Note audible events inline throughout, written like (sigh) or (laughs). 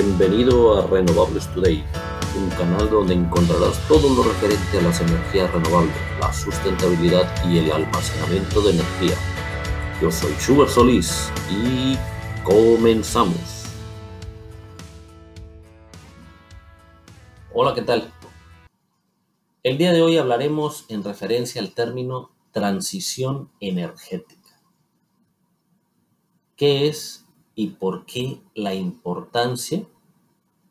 Bienvenido a Renovables Today, un canal donde encontrarás todo lo referente a las energías renovables, la sustentabilidad y el almacenamiento de energía. Yo soy Schubert Solís y comenzamos. Hola, ¿qué tal? El día de hoy hablaremos en referencia al término transición energética. ¿Qué es y por qué la importancia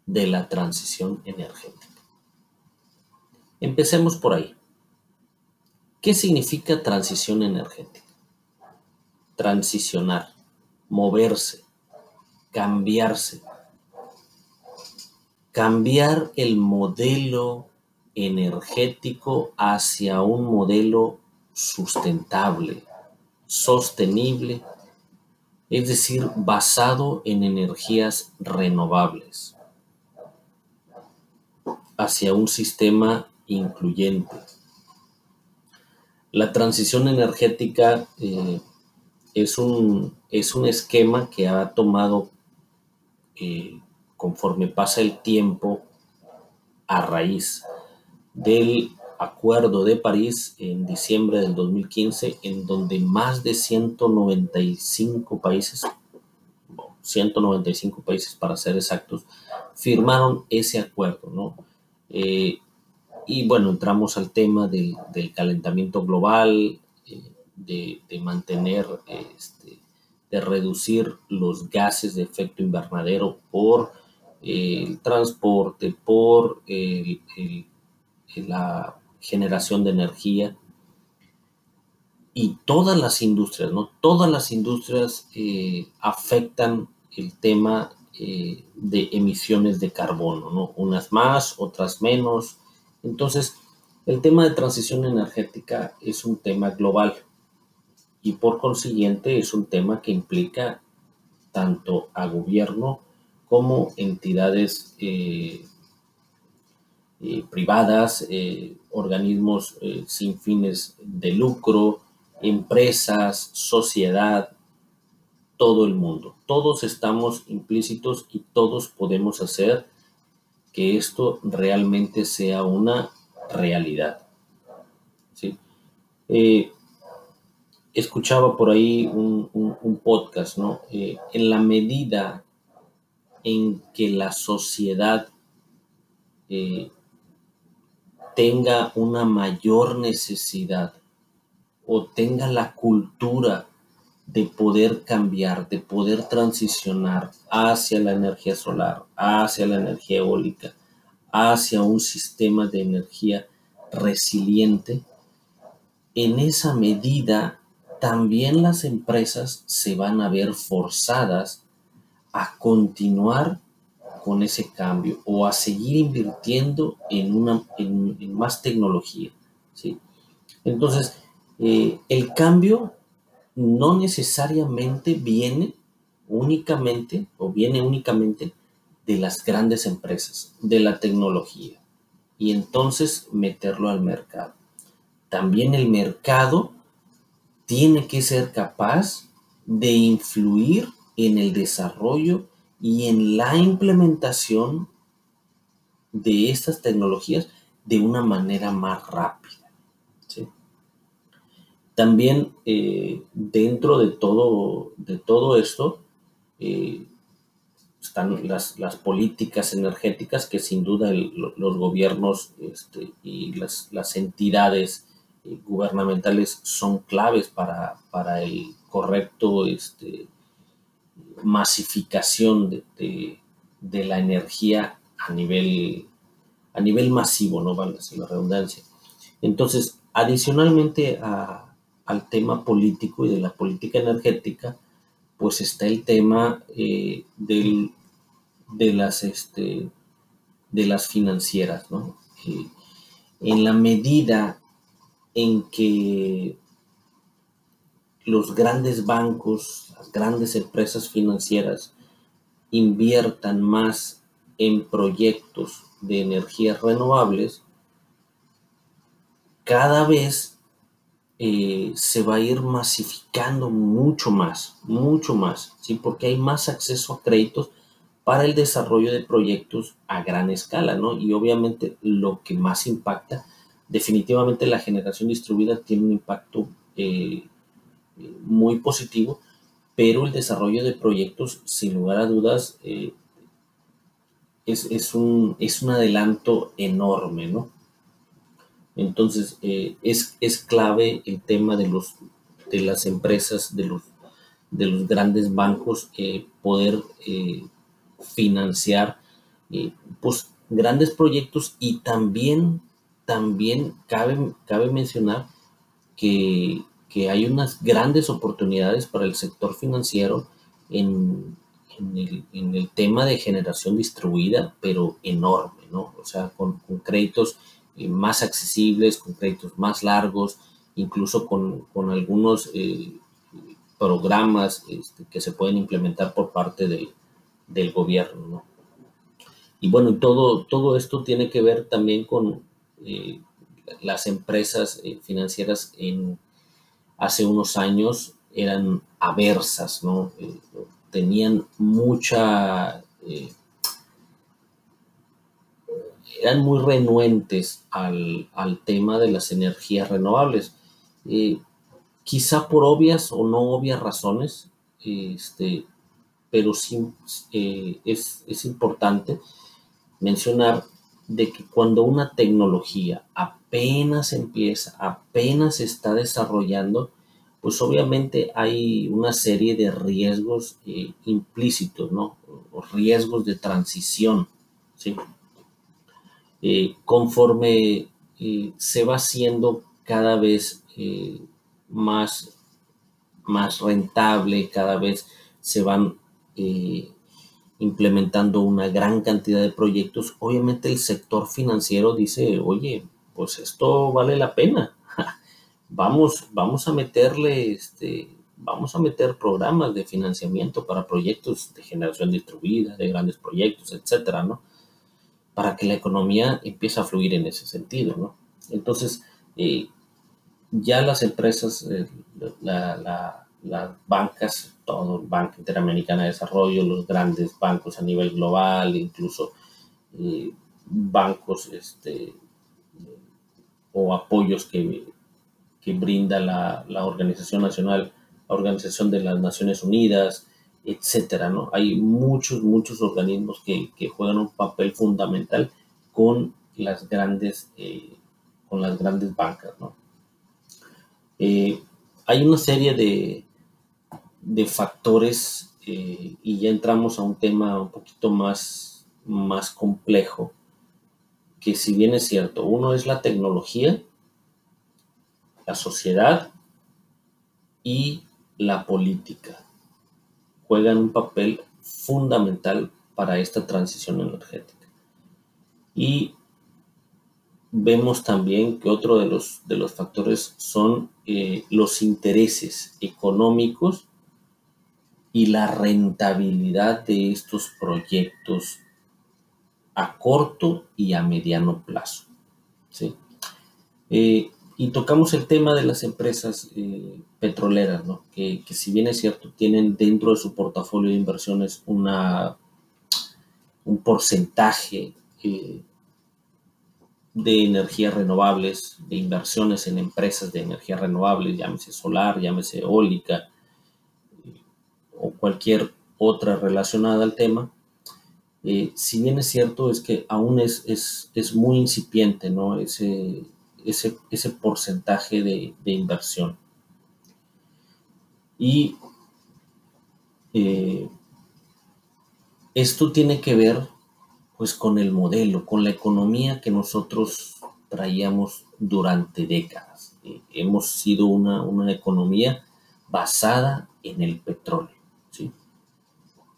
de la transición energética. Empecemos por ahí. ¿Qué significa transición energética? Transicionar, moverse, cambiarse. Cambiar el modelo energético hacia un modelo sustentable, sostenible es decir, basado en energías renovables, hacia un sistema incluyente. La transición energética eh, es, un, es, un, esquema que ha tomado, eh, conforme pasa el tiempo, a raíz del Acuerdo de París en diciembre del 2015, en donde más de 195 países, 195 países para ser exactos, firmaron ese acuerdo, ¿no? Eh, y bueno, entramos al tema del, calentamiento global, eh, de, mantener, este, de reducir los gases de efecto invernadero por eh, el transporte, por la generación de energía y todas las industrias, ¿no? Todas las industrias afectan el tema eh, de emisiones de carbono, ¿no? Unas más, otras menos. Entonces, el tema de transición energética es un tema global y por consiguiente es un tema que implica tanto a gobierno como entidades eh, privadas, organismos eh, sin fines de lucro, empresas, sociedad, todo el mundo. Todos estamos implícitos y todos podemos hacer que esto realmente sea una realidad. Eh, escuchaba por ahí un, podcast, ¿no? Eh, en la medida en que la sociedad tenga una mayor necesidad o tenga la cultura de poder cambiar, de poder transicionar hacia la energía solar, hacia la energía eólica, hacia un sistema de energía resiliente, en esa medida también las empresas se van a ver forzadas a continuar con ese cambio o a seguir invirtiendo en, una, en, más tecnología. ¿sí? Entonces, eh, el cambio no necesariamente viene únicamente o viene únicamente de las grandes empresas, de la tecnología, y entonces meterlo al mercado. También el mercado tiene que ser capaz de influir en el desarrollo y en la implementación de estas tecnologías de una manera más rápida. También eh, dentro de todo, de todo esto eh, están las, políticas energéticas que sin duda los gobiernos este, y las, entidades eh, gubernamentales son claves para, para el correcto este, masificación de, la energía a nivel, a nivel masivo, no vale la redundancia. Entonces, adicionalmente al tema político y de la política energética, pues está el tema eh, de, las, este, de las financieras, ¿no? En la medida en que los grandes bancos, las grandes empresas financieras inviertan más en proyectos de energías renovables, cada vez eh, se va a ir masificando mucho más, mucho más, ¿sí? porque hay más acceso a créditos para el desarrollo de proyectos a gran escala, ¿no? Y obviamente lo que más impacta, definitivamente la generación distribuida tiene un impacto eh, muy positivo, pero el desarrollo de proyectos, sin lugar a dudas, eh, es, un, es un adelanto enorme, ¿no? Entonces, eh, es, es clave el tema de, los, de las empresas, de los, de los grandes bancos, poder financiar pues, grandes proyectos y también, también cabe, cabe mencionar que, hay unas grandes oportunidades para el sector financiero en, el, tema de generación distribuida, pero enorme, ¿no? O sea, con, créditos más accesibles, con créditos más largos, incluso con, algunos eh, programas este, que se pueden implementar por parte de, del gobierno. ¿no? Y bueno, todo, todo esto tiene que ver también con eh, las empresas eh, financieras en, hace unos años eran aversas, ¿no? Tenían mucha... eran muy renuentes al, al, tema de las energías renovables. quizá por obvias o no obvias razones, este, pero sí eh, es, importante mencionar de que cuando una tecnología apenas empieza, apenas está desarrollando, pues obviamente hay una serie de riesgos eh, implícitos, ¿no? O riesgos de transición, ¿sí? Eh, conforme se va haciendo cada vez más, más rentable, cada vez se van eh, implementando una gran cantidad de proyectos, obviamente el sector financiero dice, oye, pues esto vale la pena. (laughs) vamos, vamos a meterle, este, vamos a meter programas de financiamiento para proyectos de generación distribuida, de grandes proyectos, etcétera, ¿no? Para que la economía empiece a fluir en ese sentido, ¿no? Entonces, eh, ya las empresas, eh, la las bancas, todo el Banco Interamericano de Desarrollo, los grandes bancos a nivel global, incluso eh, bancos este, o apoyos que, que brinda la, la, Organización Nacional, la Organización de las Naciones Unidas, etcétera, ¿no? Hay muchos, muchos organismos que, que juegan un papel fundamental con las grandes, eh, con las grandes bancas, ¿no? Eh, hay una serie de, de factores eh, y ya entramos a un tema un poquito más, más complejo, que si bien es cierto, uno es la tecnología, la sociedad y la política. Juegan un papel fundamental para esta transición energética. Y vemos también que otro de los, de los factores son eh, los intereses económicos y la rentabilidad de estos proyectos a corto y a mediano plazo. ¿sí? Eh, y tocamos el tema de las empresas eh, petroleras, ¿no? que, si bien es cierto, tienen dentro de su portafolio de inversiones una, un porcentaje eh, de energías renovables, de inversiones en empresas de energías renovables, llámese solar, llámese eólica, o cualquier otra relacionada al tema, eh, si bien es cierto, es que aún es, es, muy incipiente ¿no? ese, ese, ese porcentaje de, inversión. Y eh, esto tiene que ver pues con el modelo, con la economía que nosotros traíamos durante décadas. Eh, hemos sido una, una economía basada en el petróleo.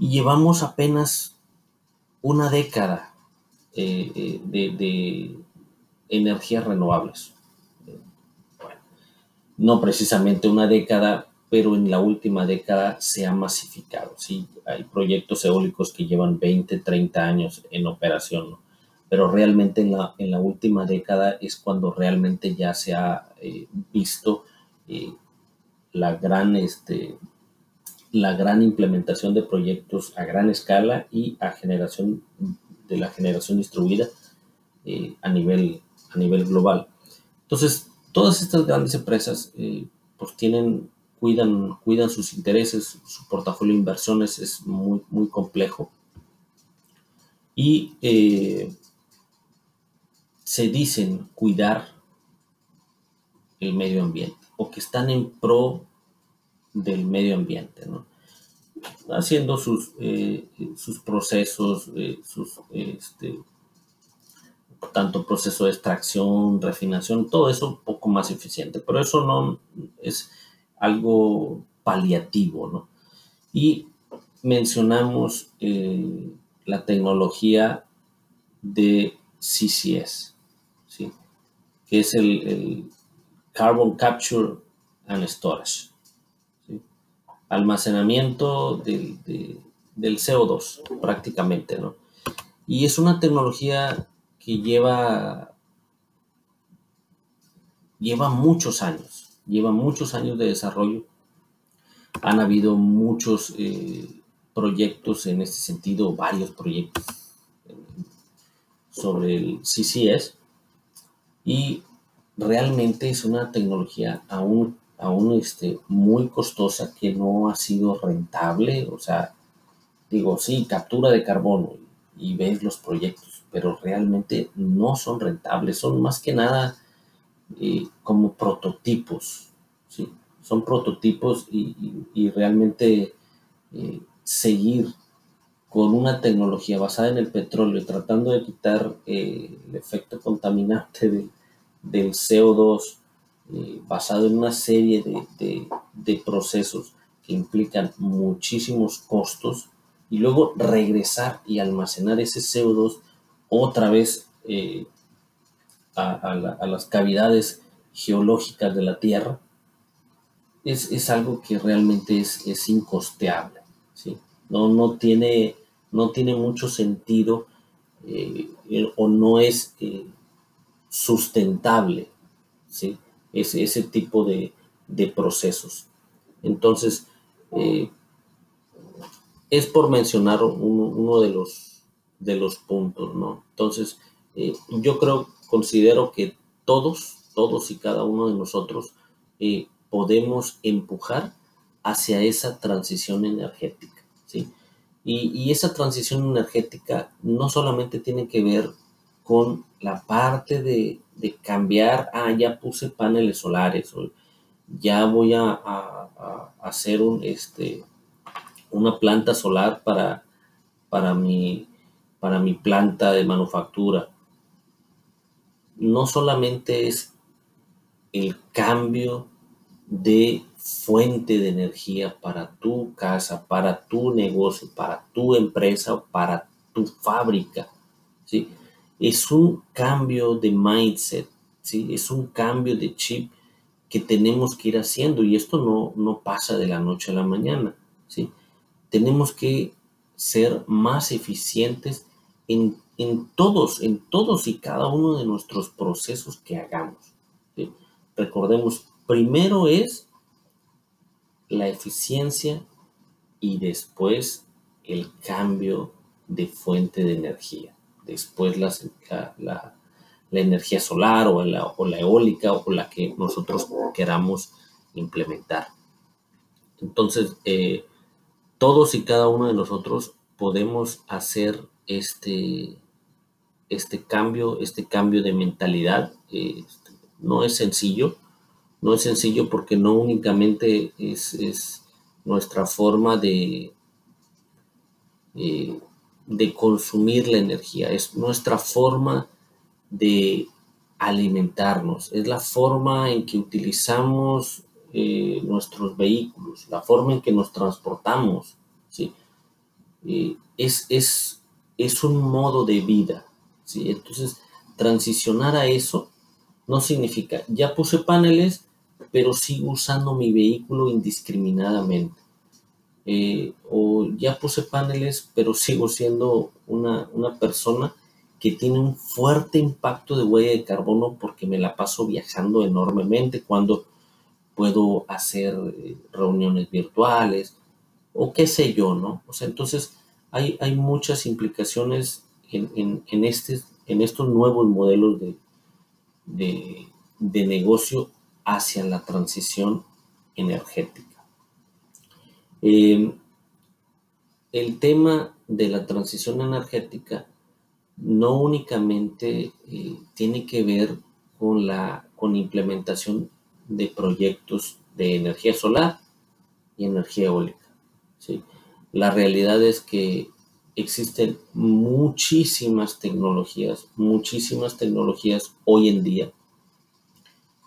Y llevamos apenas una década eh, de, energías renovables. no precisamente una década, pero en la última década se ha masificado. ¿sí? Hay proyectos eólicos que llevan 20, 30 años en operación, pero realmente en la, en la última década es cuando realmente ya se ha eh, visto la gran este, la gran implementación de proyectos a gran escala y a generación de la generación distribuida eh, a, nivel, a nivel global. Entonces, todas estas grandes empresas eh, pues tienen, cuidan, cuidan sus intereses, su portafolio de inversiones es muy, muy complejo. Y eh, se dicen cuidar el medio ambiente o que están en pro del medio ambiente, haciendo sus, eh, sus procesos, sus, este, tanto proceso de extracción, refinación, todo eso un poco más eficiente, pero eso no es algo paliativo, ¿no? Y mencionamos eh, la tecnología de CCS, ¿sí? que es el Carbon Capture and Storage almacenamiento del, CO2 prácticamente, ¿no? Y es una tecnología que lleva, lleva muchos años, lleva muchos años de desarrollo. Han habido muchos eh, proyectos en este sentido, varios proyectos sobre el CCS y realmente es una tecnología aún aún este, muy costosa que no ha sido rentable. O sea, digo, sí, captura de carbono y ves los proyectos, pero realmente no son rentables. Son más que nada eh, como prototipos. Son prototipos y, realmente eh, seguir con una tecnología basada en el petróleo, tratando de quitar eh, el efecto contaminante del CO2 eh, basado en una serie de, procesos que implican muchísimos costos y luego regresar y almacenar ese CO2 otra vez eh, a, las cavidades geológicas de la Tierra, es, algo que realmente es, incosteable. ¿sí? No, no, tiene, no tiene mucho sentido eh, o no es sustentable. ¿sí? ese, tipo de, procesos. Entonces, eh, es por mencionar uno, de, los, de los puntos, ¿no? Entonces, eh, yo creo, considero que todos, todos y cada uno de nosotros eh, podemos empujar hacia esa transición energética, ¿sí? Y, y, esa transición energética no solamente tiene que ver con la parte de, cambiar, ah, ya puse paneles solares, o ya voy a, hacer un, este, una planta solar para, para, mi, para mi planta de manufactura. No solamente es el cambio de fuente de energía para tu casa, para tu negocio, para tu empresa, para tu fábrica, ¿sí? es un cambio de mindset, ¿sí? es un cambio de chip que tenemos que ir haciendo y esto no, no pasa de la noche a la mañana. ¿sí? Tenemos que ser más eficientes en, todos, en todos y cada uno de nuestros procesos que hagamos. Recordemos, primero es la eficiencia y después el cambio de fuente de energía después la, energía solar o la, o la eólica o la que nosotros queramos implementar. Entonces, eh, todos y cada uno de nosotros podemos hacer este, este cambio, este cambio de mentalidad. Este, no es sencillo, no es sencillo porque no únicamente es, nuestra forma de, eh, de consumir la energía, es nuestra forma de alimentarnos, es la forma en que utilizamos eh, nuestros vehículos, la forma en que nos transportamos, ¿sí? Eh, es, es, es, un modo de vida, ¿sí? Entonces, transicionar a eso no significa, ya puse paneles, pero sigo usando mi vehículo indiscriminadamente. Eh, o ya puse paneles, pero sigo siendo una, persona que tiene un fuerte impacto de huella de carbono porque me la paso viajando enormemente cuando puedo hacer eh, reuniones virtuales, o qué sé yo, ¿no? O sea, entonces hay, hay muchas implicaciones en, en, este, en estos nuevos modelos de, de, negocio hacia la transición energética. Eh, el tema de la transición energética no únicamente eh, tiene que ver con la con implementación de proyectos de energía solar y energía eólica. ¿sí? La realidad es que existen muchísimas tecnologías, muchísimas tecnologías hoy en día.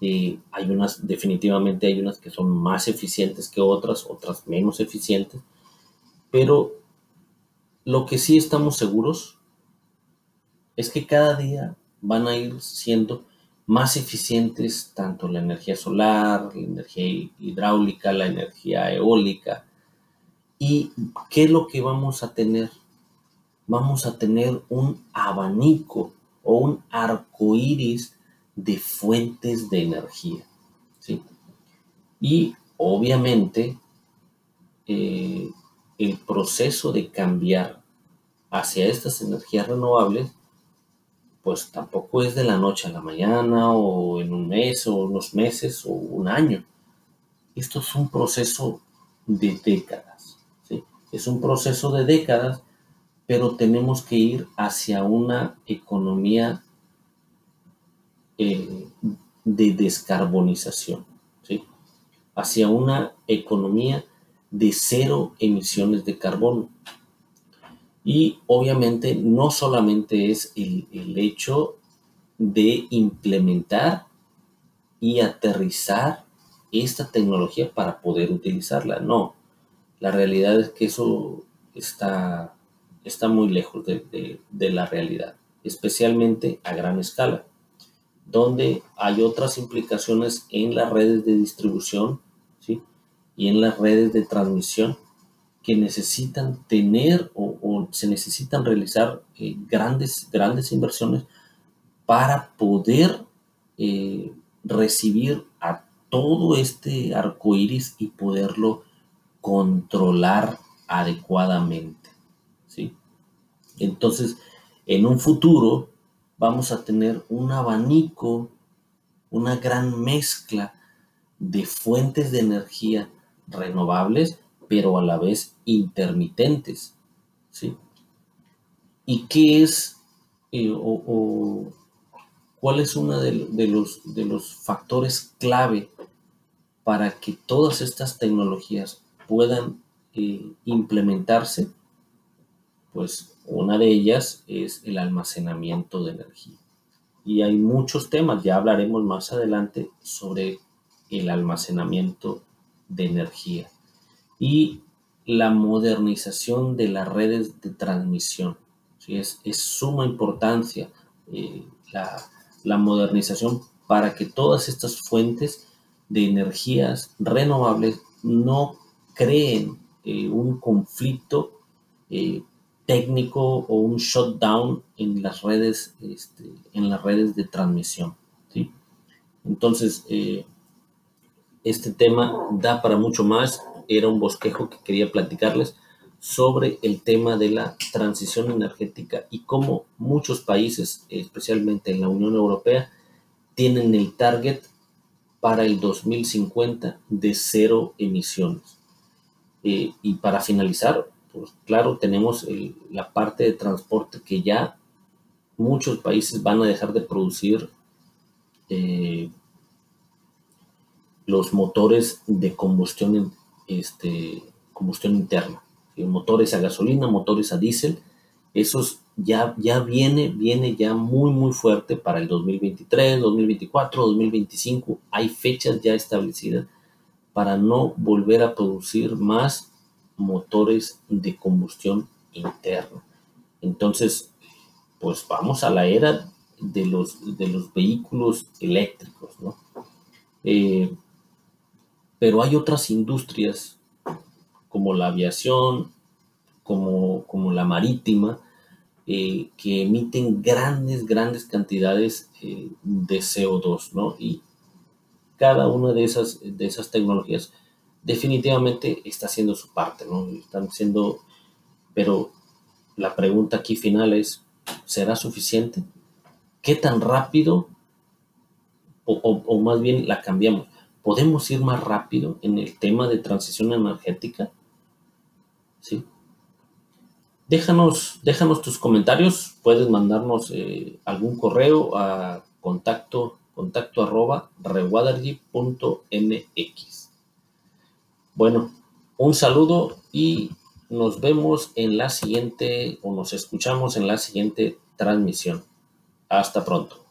Y hay unas, definitivamente hay unas que son más eficientes que otras, otras menos eficientes, pero lo que sí estamos seguros es que cada día van a ir siendo más eficientes tanto la energía solar, la energía hidráulica, la energía eólica. ¿Y qué es lo que vamos a tener? Vamos a tener un abanico o un arco iris de fuentes de energía. ¿sí? Y obviamente eh, el proceso de cambiar hacia estas energías renovables pues tampoco es de la noche a la mañana o en un mes o unos meses o un año. Esto es un proceso de décadas. ¿sí? Es un proceso de décadas, pero tenemos que ir hacia una economía eh, de descarbonización, hacia una economía de cero emisiones de carbono. Y obviamente no solamente es el, hecho de implementar y aterrizar esta tecnología para poder utilizarla. No, la realidad es que eso está, está muy lejos de, de, la realidad, especialmente a gran escala, donde hay otras implicaciones en las redes de distribución ¿sí? y en las redes de transmisión que necesitan tener o, se necesitan realizar eh, grandes, grandes inversiones para poder eh, recibir a todo este arco iris y poderlo controlar adecuadamente. ¿sí? Entonces, en un futuro vamos a tener un abanico, una gran mezcla de fuentes de energía renovables pero a la vez intermitentes. ¿sí? ¿Y qué es eh, o, cuál es uno de, los, de los factores clave para que todas estas tecnologías puedan eh, implementarse? Pues una de ellas es el almacenamiento de energía. Y hay muchos temas, ya hablaremos más adelante sobre el almacenamiento de energía y la modernización de las redes de transmisión. ¿sí? Es, es suma importancia eh, la, modernización para que todas estas fuentes de energías renovables no creen eh, un conflicto eh, técnico o un shutdown en las redes, este, en las redes de transmisión. ¿sí? Entonces, este tema da para mucho más era un bosquejo que quería platicarles sobre el tema de la transición energética y cómo muchos países, especialmente en la Unión Europea, tienen el target para el 2050 de cero emisiones. Eh, y para finalizar, pues claro, tenemos la parte de transporte que ya muchos países van a dejar de producir eh, los motores de combustión este, combustión interna, motores a gasolina, motores a diésel, esos ya, ya viene, viene ya muy, muy fuerte para el 2023, 2024, 2025. Hay fechas ya establecidas para no volver a producir más motores de combustión interna. Entonces, pues vamos a la era de los, de los vehículos eléctricos, ¿no? Eh, pero hay otras industrias como la aviación, como, como la marítima, eh, que emiten grandes, grandes cantidades eh, de CO2, ¿no? Y cada una de esas, de esas tecnologías definitivamente está haciendo su parte, ¿no? Están haciendo, pero la pregunta aquí final es, ¿será suficiente? ¿Qué tan rápido, o, más bien la cambiamos, podemos ir más rápido en el tema de transición energética? ¿Sí? Déjanos, déjanos tus comentarios, puedes mandarnos eh, algún correo a contacto. Bueno, un saludo y nos vemos en la siguiente o nos escuchamos en la siguiente transmisión. Hasta pronto.